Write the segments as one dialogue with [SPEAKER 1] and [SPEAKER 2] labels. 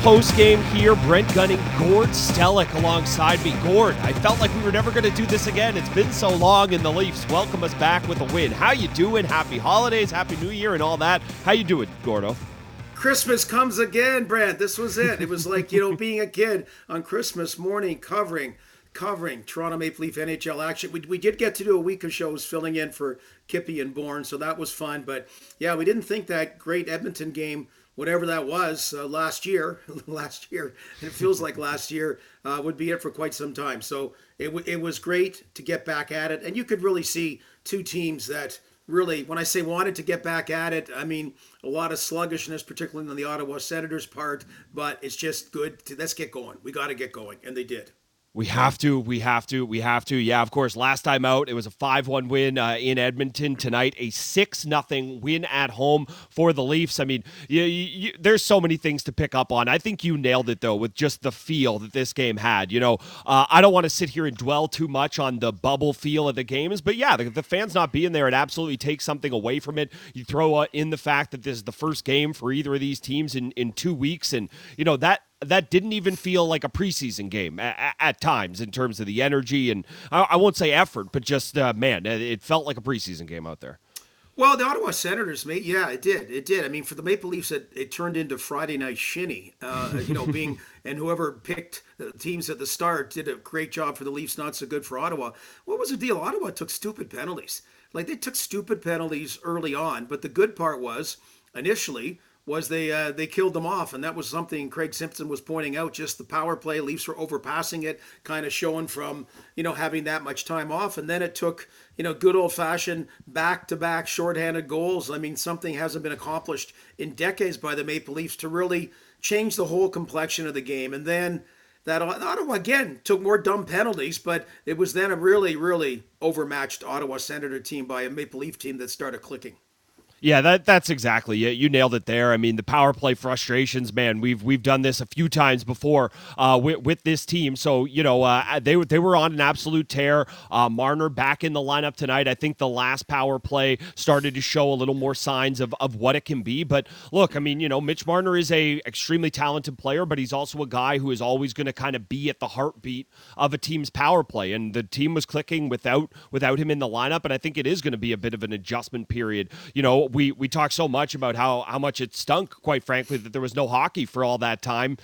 [SPEAKER 1] post game here. Brent Gunning, Gord Stellick alongside me. Gord, I felt like we were never going to do this again. It's been so long, and the Leafs welcome us back with a win. How you doing? Happy holidays, happy New Year, and all that. How you doing, Gordo?
[SPEAKER 2] Christmas comes again, Brent. This was it. It was like you know being a kid on Christmas morning, covering covering Toronto Maple Leaf NHL action. We, we did get to do a week of shows filling in for Kyper and Bourne, so that was fun. But yeah, we didn't think that great Edmonton game whatever that was uh, last year, last year, it feels like last year, uh, would be it for quite some time. So it, w- it was great to get back at it. And you could really see two teams that really, when I say wanted to get back at it, I mean a lot of sluggishness, particularly on the Ottawa Senators' part, but it's just good to let's get going. We got to get going. And they did.
[SPEAKER 1] We have to. We have to. We have to. Yeah, of course. Last time out, it was a 5 1 win uh, in Edmonton. Tonight, a 6 0 win at home for the Leafs. I mean, you, you, there's so many things to pick up on. I think you nailed it, though, with just the feel that this game had. You know, uh, I don't want to sit here and dwell too much on the bubble feel of the games, but yeah, the, the fans not being there, it absolutely takes something away from it. You throw uh, in the fact that this is the first game for either of these teams in, in two weeks, and, you know, that that didn't even feel like a preseason game at, at times in terms of the energy and I, I won't say effort, but just uh, man, it felt like a preseason game out there.
[SPEAKER 2] Well, the Ottawa Senators, mate, yeah, it did, it did. I mean, for the Maple Leafs, it, it turned into Friday Night Shinny. Uh, you know, being and whoever picked the teams at the start did a great job for the Leafs, not so good for Ottawa. What was the deal? Ottawa took stupid penalties. Like they took stupid penalties early on, but the good part was initially was they uh, they killed them off, and that was something Craig Simpson was pointing out. Just the power play, Leafs were overpassing it, kind of showing from you know having that much time off, and then it took you know good old fashioned back to back shorthanded goals. I mean, something hasn't been accomplished in decades by the Maple Leafs to really change the whole complexion of the game, and then. That Ottawa again took more dumb penalties, but it was then a really, really overmatched Ottawa Senator team by a Maple Leaf team that started clicking.
[SPEAKER 1] Yeah, that that's exactly it. You nailed it there. I mean, the power play frustrations, man. We've we've done this a few times before uh, with, with this team. So you know, uh, they they were on an absolute tear. Uh, Marner back in the lineup tonight. I think the last power play started to show a little more signs of, of what it can be. But look, I mean, you know, Mitch Marner is a extremely talented player, but he's also a guy who is always going to kind of be at the heartbeat of a team's power play. And the team was clicking without without him in the lineup, and I think it is going to be a bit of an adjustment period. You know we we talk so much about how how much it stunk, quite frankly, that there was no hockey for all that time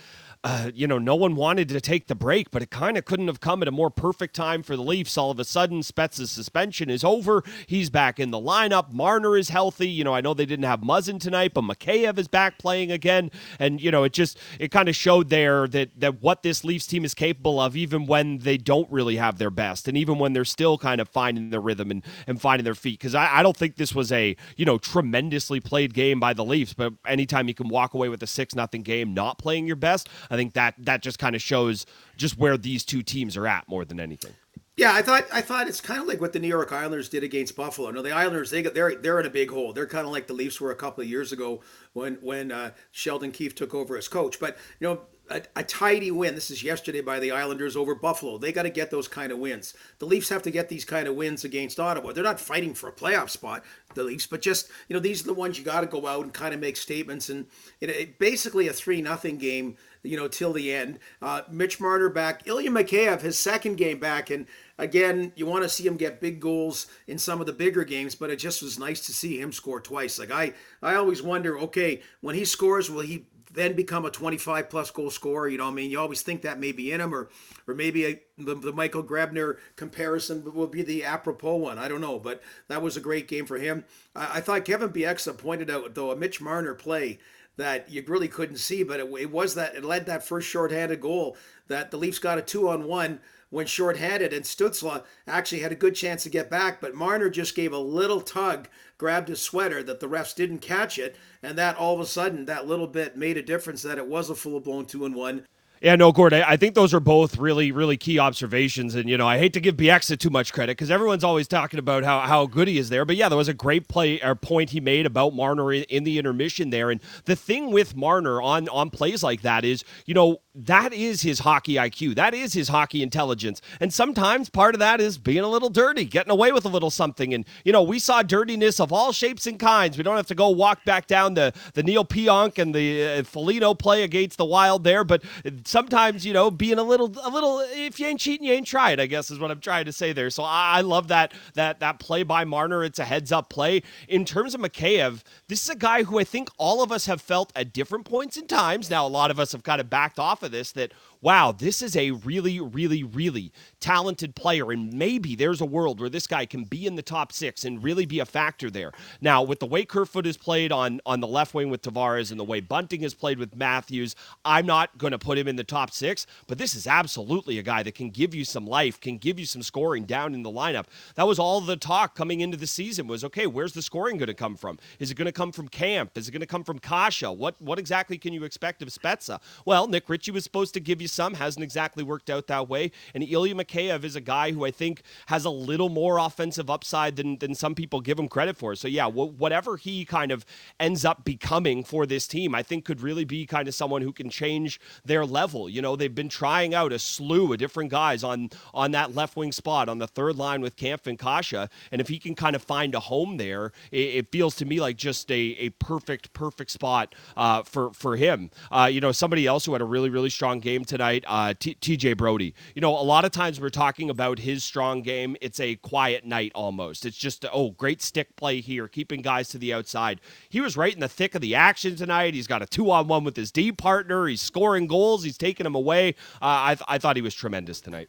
[SPEAKER 1] uh, you know, no one wanted to take the break, but it kind of couldn't have come at a more perfect time for the Leafs. All of a sudden, Spezza's suspension is over. He's back in the lineup. Marner is healthy. You know, I know they didn't have Muzzin tonight, but Mikheyev is back playing again. And, you know, it just, it kind of showed there that, that what this Leafs team is capable of, even when they don't really have their best and even when they're still kind of finding their rhythm and, and finding their feet. Because I, I don't think this was a, you know, tremendously played game by the Leafs, but anytime you can walk away with a 6 nothing game not playing your best, think that that just kind of shows just where these two teams are at more than anything.
[SPEAKER 2] Yeah, I thought I thought it's kind of like what the New York Islanders did against Buffalo. No, the Islanders they they're they're in a big hole. They're kind of like the Leafs were a couple of years ago when when uh, Sheldon Keefe took over as coach. But you know, a, a, tidy win. This is yesterday by the Islanders over Buffalo. They got to get those kind of wins. The Leafs have to get these kind of wins against Ottawa. They're not fighting for a playoff spot, the Leafs, but just you know these are the ones you got to go out and kind of make statements. And it, basically a three nothing game you know, till the end. Uh, Mitch Marner back. Ilya Mikheyev, his second game back. And again, you want to see him get big goals in some of the bigger games, but it just was nice to see him score twice. Like I, I always wonder, okay, when he scores, will he then become a 25 plus goal scorer? You know, what I mean, you always think that may be in him, or or maybe a, the, the Michael Grabner comparison will be the apropos one. I don't know, but that was a great game for him. I, I thought Kevin Bieksa pointed out though a Mitch Marner play that you really couldn't see, but it, it was that it led that first shorthanded goal that the Leafs got a two on one when shorthanded, and Stützle actually had a good chance to get back, but Marner just gave a little tug, grabbed his sweater that the refs didn't catch it, and that all of a sudden that little bit made a difference that it was a full blown two and one.
[SPEAKER 1] Yeah, no, Gord, I, I think those are both really, really key observations. And, you know, I hate to give Bieksa too much credit because everyone's always talking about how, how good he is there. But yeah, there was a great play or point he made about Marner in, in the intermission there. And the thing with Marner on, on plays like that is, you know, that is his hockey IQ. That is his hockey intelligence. And sometimes part of that is being a little dirty, getting away with a little something. And, you know, we saw dirtiness of all shapes and kinds. We don't have to go walk back down the, the Neal Pionk and the uh, Foligno play against the Wild there. But sometimes, you know, being a little, a little, if you ain't cheating, you ain't trying, I guess is what I'm trying to say there. So I, I love that, that, that play by Marner. It's a heads up play. In terms of Mikheyev, this is a guy who I think all of us have felt at different points in times. Now, a lot of us have kind of backed off of this that wow, this is a really, really, really talented player. And maybe there's a world where this guy can be in the top six and really be a factor there. Now, with the way Kerfoot has played on, on the left wing with Tavares and the way Bunting has played with Matthews, I'm not going to put him in the top six, but this is absolutely a guy that can give you some life, can give you some scoring down in the lineup. That was all the talk coming into the season was, okay, where's the scoring going to come from? Is it going to come from Kampf? Is it going to come from Kase? What, what exactly can you expect of Spezza? Well, Nick Ritchie was supposed to give you some, hasn't exactly worked out that way. And Ilya Mikheyev is a guy who I think has a little more offensive upside than, than some people give him credit for. So, yeah, w- whatever he kind of ends up becoming for this team, I think could really be kind of someone who can change their level. You know, they've been trying out a slew of different guys on, on that left wing spot on the third line with Kampf and Kase. And if he can kind of find a home there, it, it feels to me like just a, a perfect, perfect spot uh, for, for him. Uh, you know, somebody else who had a really, really strong game tonight, uh, TJ Brodie. You know, a lot of times we're talking about his strong game. It's a quiet night almost. It's just, oh, great stick play here, keeping guys to the outside. He was right in the thick of the action tonight. He's got a two on one with his D partner. He's scoring goals. He's taking them away. Uh, I, th- I thought he was tremendous tonight.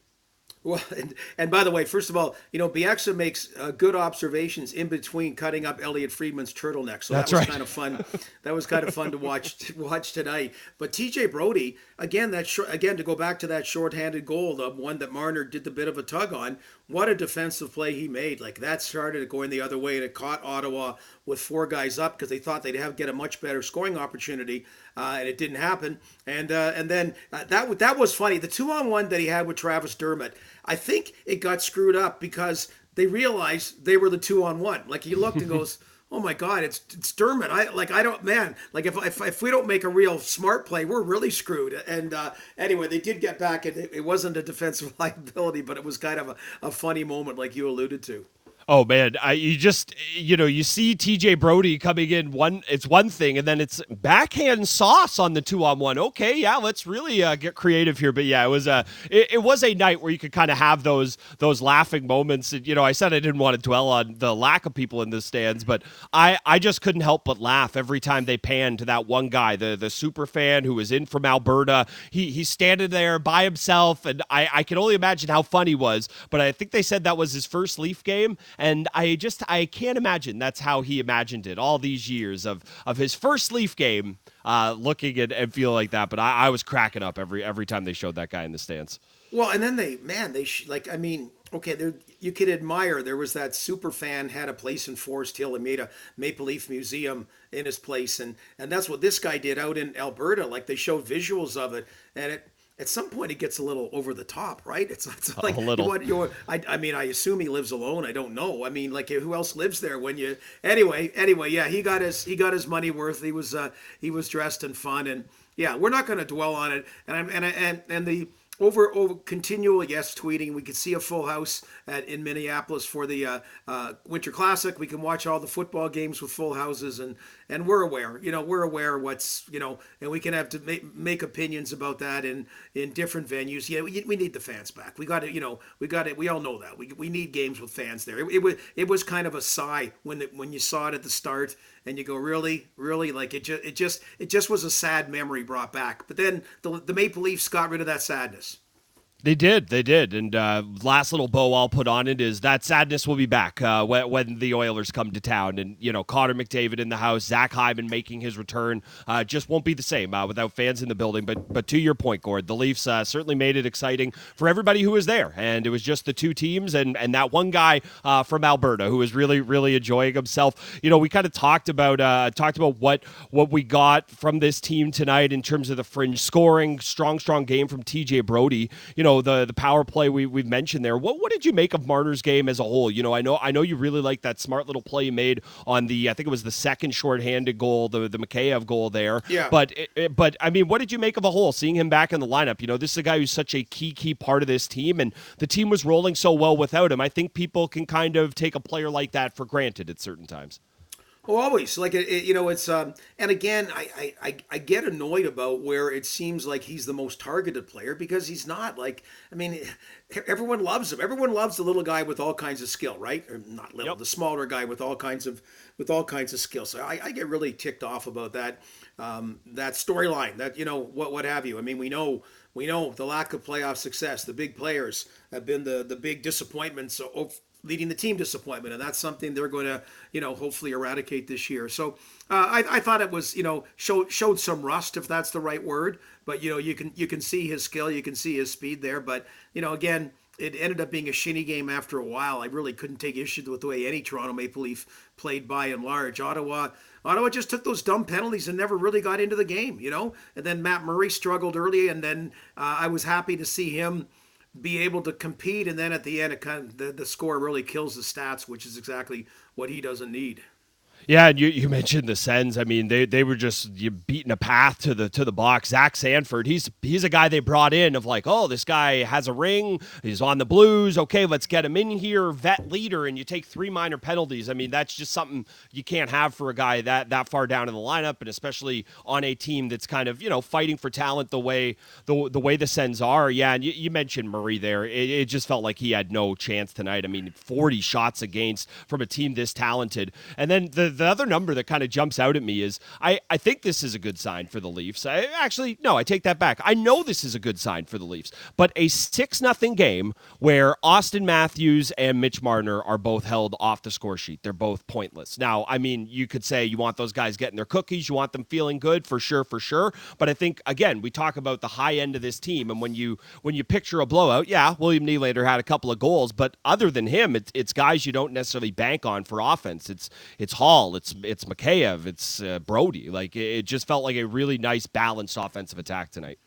[SPEAKER 2] Well, and, and, by the way, first of all, you know, Bieksa makes uh, good observations in between cutting up Elliotte Friedman's turtleneck. So
[SPEAKER 1] That's
[SPEAKER 2] that was
[SPEAKER 1] right.
[SPEAKER 2] kind of fun. that was kind of fun to watch to watch tonight. But TJ Brodie, again, that short, again to go back to that shorthanded goal, the one that Marner did the bit of a tug on. What a defensive play he made! Like that started going the other way, and it caught Ottawa with four guys up because they thought they'd have get a much better scoring opportunity, uh, and it didn't happen. And uh, and then uh, that that was funny. The two on one that he had with Travis Dermott, I think it got screwed up because they realized they were the two on one. Like he looked and goes. oh my god it's it's dermott i like i don't man like if, if, if we don't make a real smart play we're really screwed and uh, anyway they did get back and it, it, wasn't a defensive liability but it was kind of a, a funny moment like you alluded to
[SPEAKER 1] Oh man, I you just you know you see TJ Brodie coming in one it's one thing and then it's backhand sauce on the two on one. Okay, yeah, let's really uh, get creative here. But yeah, it was a it, it was a night where you could kind of have those those laughing moments. And, you know, I said I didn't want to dwell on the lack of people in the stands, but I I just couldn't help but laugh every time they panned to that one guy, the the super fan who was in from Alberta. He he's standing there by himself, and I I can only imagine how fun he was. But I think they said that was his first Leaf game and I just I can't imagine that's how he imagined it all these years of of his first Leaf game, uh, looking at and feel like that. But I, I, was cracking up every every time they showed that guy in the stands.
[SPEAKER 2] Well, and then they man they sh- like I mean okay there you could admire there was that super fan had a place in Forest Hill and made a Maple Leaf museum in his place and and that's what this guy did out in Alberta like they showed visuals of it and it at some point it gets a little over the top, right? It's, it's like
[SPEAKER 1] a little.
[SPEAKER 2] What you're, I, I mean, I assume he lives alone. I don't know. I mean, like who else lives there when you? Anyway, anyway, yeah, he got his he got his money worth. He was uh, he was dressed in fun, and yeah, we're not going to dwell on it. And I'm and and and the over over continual yes tweeting. We could see a full house at in Minneapolis for the uh, uh, Winter Classic. We can watch all the football games with full houses, and and we're aware. You know, we're aware what's you know, and we can have to make, make opinions about that in in different venues. Yeah, we, we need the fans back. We got it. You know, we got it. We all know that. We, we need games with fans there. It, it was it was kind of a sigh when when you saw it at the start, and you go, really, really, like it just it just it just was a sad memory brought back. But then the the Maple Leafs got rid of that sadness.
[SPEAKER 1] They did, they did, and uh, last little bow I'll put on it is that sadness will be back uh, when, when, the Oilers come to town, and you know Connor McDavid in the house, Zach Hyman making his return, uh, just won't be the same uh, without fans in the building. But but to your point, Gord, the Leafs uh, certainly made it exciting for everybody who was there, and it was just the two teams and and that one guy uh, from Alberta who was really really enjoying himself. You know, we kind of talked about talked about what what we got from this team tonight in terms of the fringe scoring, strong strong game from TJ Brodie. You know know the the power play we we've mentioned there. What what did you make of Marner's game as a whole? You know, I know I know you really like that smart little play you made on the I think it was the second shorthanded goal, the the Mikheyev goal there.
[SPEAKER 2] Yeah.
[SPEAKER 1] But eh, eh, but I mean, what did you make of a whole? Seeing him back in the lineup, you know, this is a guy who's such a key key part of this team, and the team was rolling so well without him. I think people can kind of take a player like that for granted at certain times.
[SPEAKER 2] Oh, always. Like it, it, you know it's um and again I, I I get annoyed about where it seems like he's the most targeted player because he's not like I mean everyone loves him. Everyone loves the little guy with all kinds of skill right? Or not little yep. the smaller guy with all kinds of with all kinds of skill. So I, I get really ticked off about that um, that storyline that you know what what have you. I mean we know we know the lack of playoff success. The big players have been the the big disappointments leading the team disappointment, and that's something they're going to, you know, hopefully eradicate this year. So uh, I, I thought it was, you know, showed showed some rust, if that's the right word. But you know, you can you can see his skill, you can see his speed there. But you know, again, it ended up being a shinny game after a while. I really couldn't take issue with the way any Toronto Maple Leaf played by and large. Ottawa, Ottawa just took those dumb penalties and never really got into the game, you know. And then Matt Murray struggled early, and then uh, I was happy to see him be able to compete, and then at the end, it kind of, the, the score really kills the stats, which is exactly what he doesn't need.
[SPEAKER 1] Yeah, and you, you mentioned the Sens. I mean, they, they were just you beating a path to the to the box. Zach Sanford, he's he's a guy they brought in of like, oh, this guy has a ring. He's on the Blues. Okay, let's get him in here, vet leader, and you take three minor penalties. I mean, that's just something you can't have for a guy that that far down in the lineup, and especially on a team that's kind of you know fighting for talent the way the the way the Sens are. Yeah, and you, you mentioned Murray there. It, it just felt like he had no chance tonight. I mean, forty shots against from a team this talented, and then the the other number that kind of jumps out at me is I, I think this is a good sign for the Leafs. I, actually, no, I take that back. I know this is a good sign for the Leafs, but a 6 nothing game where Auston Matthews and Mitch Marner are both held off the score sheet. They're both pointless. Now, I mean, you could say you want those guys getting their cookies, you want them feeling good for sure, for sure. But I think again, we talk about the high end of this team, and when you when you picture a blowout, yeah, William Nylander had a couple of goals, but other than him, it's, it's guys you don't necessarily bank on for offense. It's it's Hall, it's it's Mikheyev, it's uh, Brodie. Like it just felt like a really nice balanced offensive attack tonight.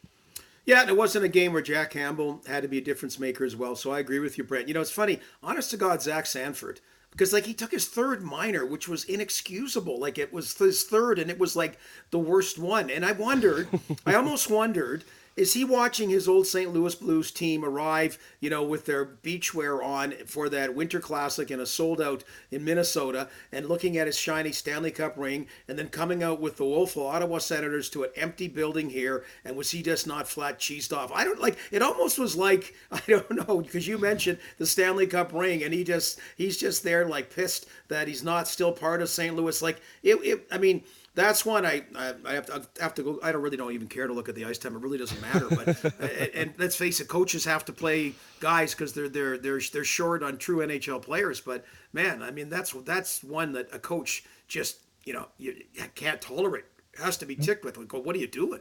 [SPEAKER 2] Yeah, and it wasn't a game where Jack Campbell had to be a difference maker as well. So I agree with you, Brent. You know, it's funny, honest to God, Zach Sanford, because like he took his third minor, which was inexcusable. Like it was his third, and it was like the worst one. And I wondered, I almost wondered is he watching his old St. Louis Blues team arrive, you know, with their beachwear on for that Winter Classic and a sold out in Minnesota, and looking at his shiny Stanley Cup ring, and then coming out with the woeful Ottawa Senators to an empty building here, and was he just not flat cheesed off? I don't like. It almost was like I don't know because you mentioned the Stanley Cup ring, and he just he's just there like pissed that he's not still part of St. Louis. Like it, it I mean that's one I, I, I have, to, I, have to, go. I don't really don't even care to look at the ice time. It really doesn't matter. But and, and, let's face it, coaches have to play guys because they're they're they're they're short on true NHL players. But man, I mean that's that's one that a coach just you know you, you can't tolerate. Has to be ticked with. Go, what are you doing?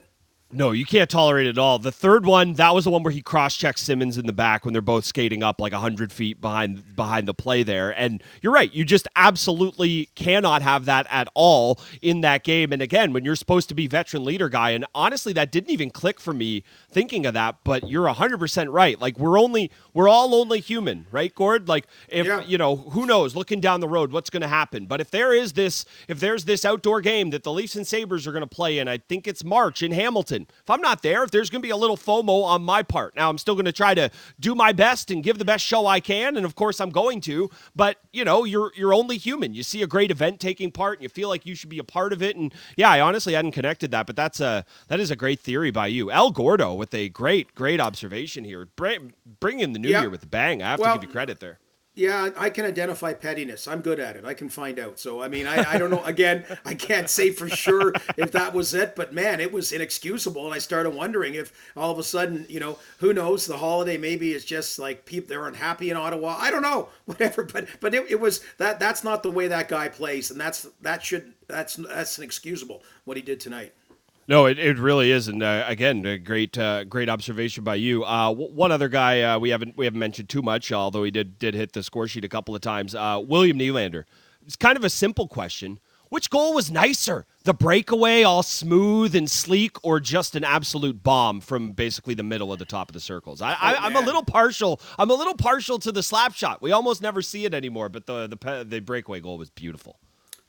[SPEAKER 1] No, you can't tolerate it at all. The third one, that was the one where he cross-checked Simmonds in the back when they're both skating up like hundred feet behind behind the play there. And you're right, you just absolutely cannot have that at all in that game. And again, when you're supposed to be veteran leader guy, and honestly, that didn't even click for me thinking of that. But you're hundred percent right. Like we're only we're all only human, right, Gord? Like if yeah. you know, who knows, looking down the road, what's going to happen? But if there is this, if there's this outdoor game that the Leafs and Sabres are going to play in, I think it's March in Hamilton if I'm not there, if there's going to be a little FOMO on my part, now I'm still going to try to do my best and give the best show I can, and of course I'm going to. But you know, you're you're only human. You see a great event taking part, and you feel like you should be a part of it. And yeah, I honestly hadn't connected that, but that's a that is a great theory by you, El Gordo, with a great great observation here. Bring, bring in the new year with a bang. I have well, to give you credit there.
[SPEAKER 2] Yeah, I can identify pettiness. I'm good at it. I can find out. So, I mean, I, I don't know. Again, I can't say for sure if that was it, but man, it was inexcusable. And I started wondering if all of a sudden, you know, who knows, the holiday maybe is just like people, they're unhappy in Ottawa. I don't know, whatever. But, but it, it was that, that's not the way that guy plays. And that's, that should, that's, that's inexcusable what he did tonight.
[SPEAKER 1] No, it, it really is, and uh, again, a great uh, great observation by you. Uh, w- one other guy uh, we haven't we haven't mentioned too much, although he did did hit the score sheet a couple of times. Uh, William Nylander. It's kind of a simple question. which goal was nicer? The breakaway, all smooth and sleek, or just an absolute bomb from basically the middle of the top of the circles? I, I, am a little partial. I'm a little partial to the slap shot. We almost never see it anymore, but the the the breakaway goal was beautiful.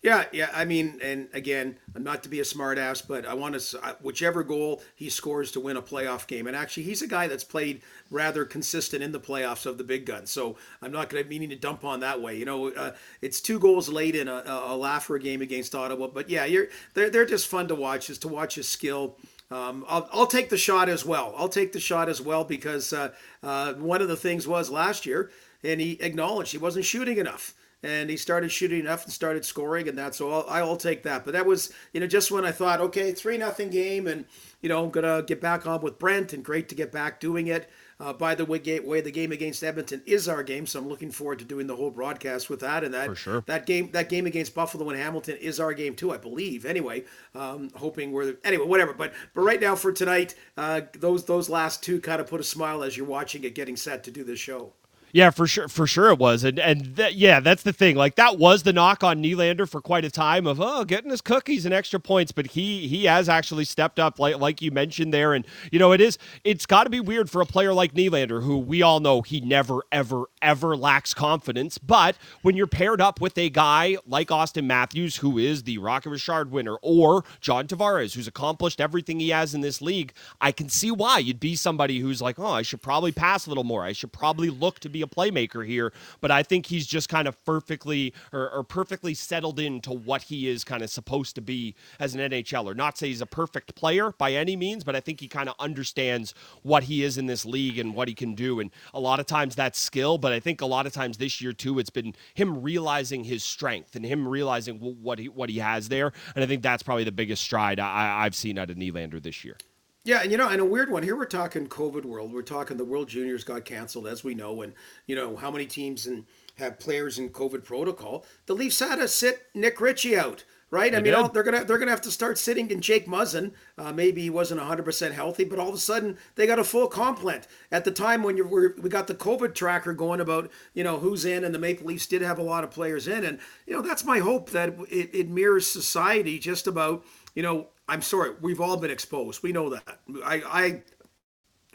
[SPEAKER 2] Yeah, yeah. I mean, and again, not to be a smartass, but I want to whichever goal he scores to win a playoff game. And actually, he's a guy that's played rather consistent in the playoffs of the big guns. So I'm not going to meaning to dump on that way. You know, uh, it's two goals late in a, a Laffer game against Ottawa, but yeah, you're they're they're just fun to watch. Just to watch his skill. Um, I'll, I'll take the shot as well. I'll take the shot as well because uh, uh, one of the things was last year, and he acknowledged he wasn't shooting enough and he started shooting enough and started scoring, and that's all. I'll take that. But that was, you know, just when I thought, okay, three nothing game, and you know, I'm gonna get back on with Brent, and great to get back doing it. Uh, by the way, the game against Edmonton is our game, so I'm looking forward to doing the whole broadcast with that. And that
[SPEAKER 1] For sure.
[SPEAKER 2] that game, that game against Buffalo and Hamilton is our game too, I believe. Anyway, um, hoping we're anyway, whatever. But but right now for tonight, uh, those those last two kind of put a smile as you're watching it, getting set to do this show.
[SPEAKER 1] Yeah, for sure, for sure it was, and and th- yeah, that's the thing. Like that was the knock on Nylander for quite a time of oh getting his cookies and extra points, but he he has actually stepped up like like you mentioned there, and you know it is it's got to be weird for a player like Nylander who we all know he never ever ever lacks confidence, but when you're paired up with a guy like Auston Matthews who is the Rocket Richard winner or John Tavares who's accomplished everything he has in this league, I can see why. You'd be somebody who's like oh I should probably pass a little more, I should probably look to be a playmaker here, but I think he's just kind of perfectly or, or perfectly settled into what he is kind of supposed to be as an NHLer. Not say he's a perfect player by any means, but I think he kind of understands what he is in this league and what he can do. And a lot of times that's skill, but I think a lot of times this year too, it's been him realizing his strength and him realizing what he what he has there. And I think that's probably the biggest stride I, I've seen out of Nylander this year.
[SPEAKER 2] Yeah, and you know, and a weird one here. We're talking COVID world. We're talking the World Juniors got canceled, as we know, and you know how many teams and have players in COVID protocol. The Leafs had to sit Nick Ritchie out, right? They I mean, all, they're gonna they're gonna have to start sitting in Jake Muzzin. Uh, maybe he wasn't 100 percent healthy, but all of a sudden they got a full complement. At the time when you were, we got the COVID tracker going about, you know, who's in, and the Maple Leafs did have a lot of players in, and you know that's my hope that it, it mirrors society just about you know, I'm sorry, we've all been exposed. We know that. I, I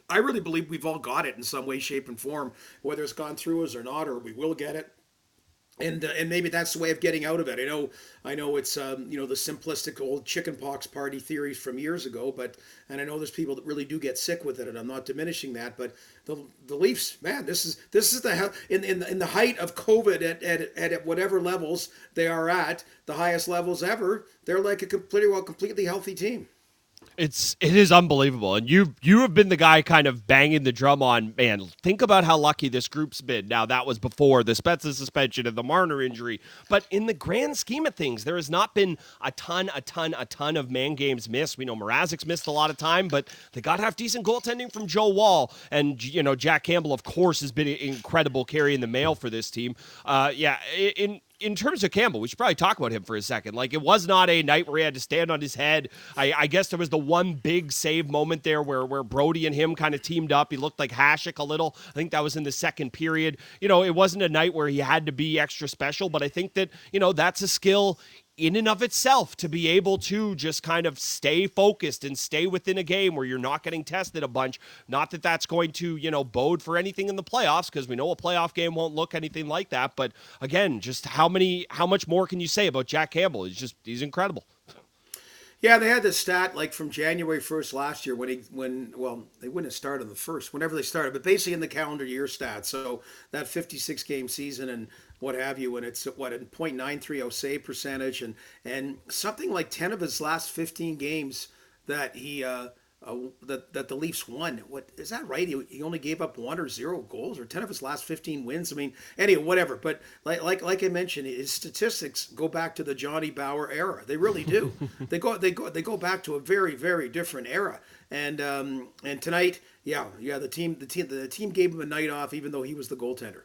[SPEAKER 2] I really believe we've all got it in some way, shape, and form, whether it's gone through us or not, or we will get it and uh, and maybe that's the way of getting out of it. I know I know it's um, you know the simplistic old chickenpox party theories from years ago, but and I know there's people that really do get sick with it, and I'm not diminishing that. But the the Leafs, man, this is this is the in in in the height of COVID at, at at whatever levels they are at, the highest levels ever. They're like a completely well completely healthy team.
[SPEAKER 1] It's it is unbelievable, and you you have been the guy kind of banging the drum on. Man, think about how lucky this group's been. Now that was before the Spezza suspension and the Marner injury, but in the grand scheme of things, there has not been a ton, a ton, a ton of man games missed. We know Mrazek's missed a lot of time, but they got half decent goaltending from Joe Woll, and you know Jack Campbell, of course, has been incredible carrying the mail for this team. Uh, yeah, in in terms of Campbell, we should probably talk about him for a second. Like it was not a night where he had to stand on his head. I, I guess there was the one big save moment there where where Brodie and him kind of teamed up. He looked like Hasek a little. I think that was in the second period. You know, it wasn't a night where he had to be extra special, but I think that you know that's a skill in and of itself to be able to just kind of stay focused and stay within a game where you're not getting tested a bunch. Not that that's going to, you know, bode for anything in the playoffs because we know a playoff game won't look anything like that. But again, just how many, how much more can you say about Jack Campbell? He's just, he's incredible.
[SPEAKER 2] Yeah, they had the stat like from January 1st last year when he when well they wouldn't have started on the first whenever they started, but basically in the calendar year stat. So that 56 game season and what have you, and it's what in .930 save percentage, and and something like ten of his last fifteen games that he uh, uh, that that the Leafs won. What is that right? He, he only gave up one or zero goals, or ten of his last fifteen wins. I mean, anyway, whatever. But like like like I mentioned, his statistics go back to the Johnny Bower era. They really do. they go they go they go back to a very very different era. And um, and tonight, yeah, yeah, the team the team the team gave him a night off, even though he was the goaltender.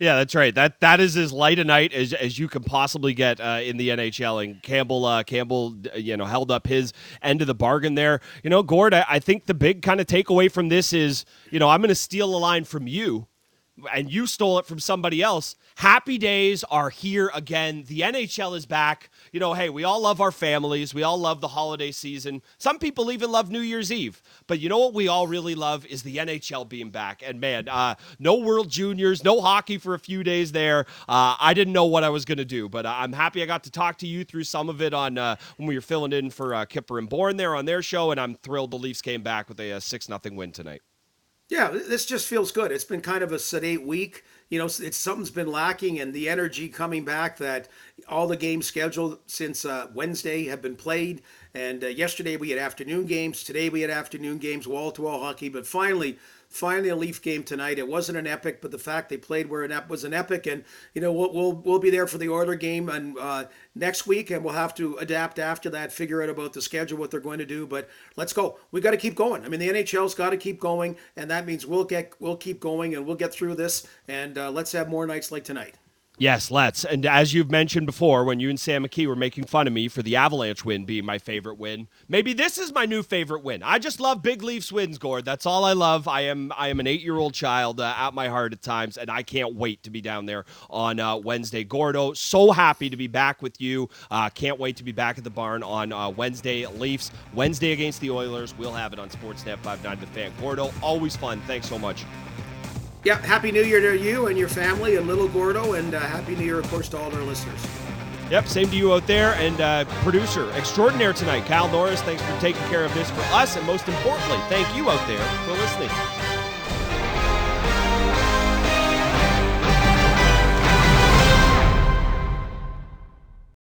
[SPEAKER 1] Yeah, that's right. That that is as light a night as, as you can possibly get uh, in the NHL. And Campbell uh, Campbell, you know, held up his end of the bargain there. You know, Gord, I, I think the big kind of takeaway from this is, you know, I'm going to steal a line from you and you stole it from somebody else. Happy days are here again. The NHL is back. You know, hey, we all love our families. We all love the holiday season. Some people even love New Year's Eve. But you know what we all really love is the NHL being back. And man, uh, no World Juniors, no hockey for a few days there. Uh, I didn't know what I was going to do, but I'm happy I got to talk to you through some of it on uh, when we were filling in for uh, Kyper and Bourne there on their show. And I'm thrilled the Leafs came back with a, a 6 0 win tonight.
[SPEAKER 2] Yeah, this just feels good. It's been kind of a sedate week. You know, it's something's been lacking, and the energy coming back that all the games scheduled since uh, Wednesday have been played. And uh, yesterday we had afternoon games. Today we had afternoon games, wall to wall hockey. But finally, finally a Leaf game tonight. It wasn't an epic, but the fact they played where it was an epic, and you know we'll we'll, we'll be there for the Oiler game and uh, next week, and we'll have to adapt after that, figure out about the schedule, what they're going to do. But let's go. We got to keep going. I mean, the NHL's got to keep going, and that means we'll get we'll keep going, and we'll get through this, and uh, let's have more nights like tonight.
[SPEAKER 1] Yes, let's. And as you've mentioned before, when you and Sam McKee were making fun of me for the Avalanche win being my favorite win, maybe this is my new favorite win. I just love big Leafs wins, Gord. That's all I love. I am I am an eight year old child uh, at my heart at times, and I can't wait to be down there on uh, Wednesday. Gordo, so happy to be back with you. Uh, can't wait to be back at the barn on uh, Wednesday. Leafs Wednesday against the Oilers. We'll have it on Sportsnet 59 The Fan. Gordo, always fun. Thanks so much.
[SPEAKER 2] Yeah, Happy New Year to you and your family and little Gordo, and uh, Happy New Year, of course, to all our listeners.
[SPEAKER 1] Yep, same to you out there. And uh, producer extraordinaire tonight, Cal Norris, thanks for taking care of this for us. And most importantly, thank you out there for listening.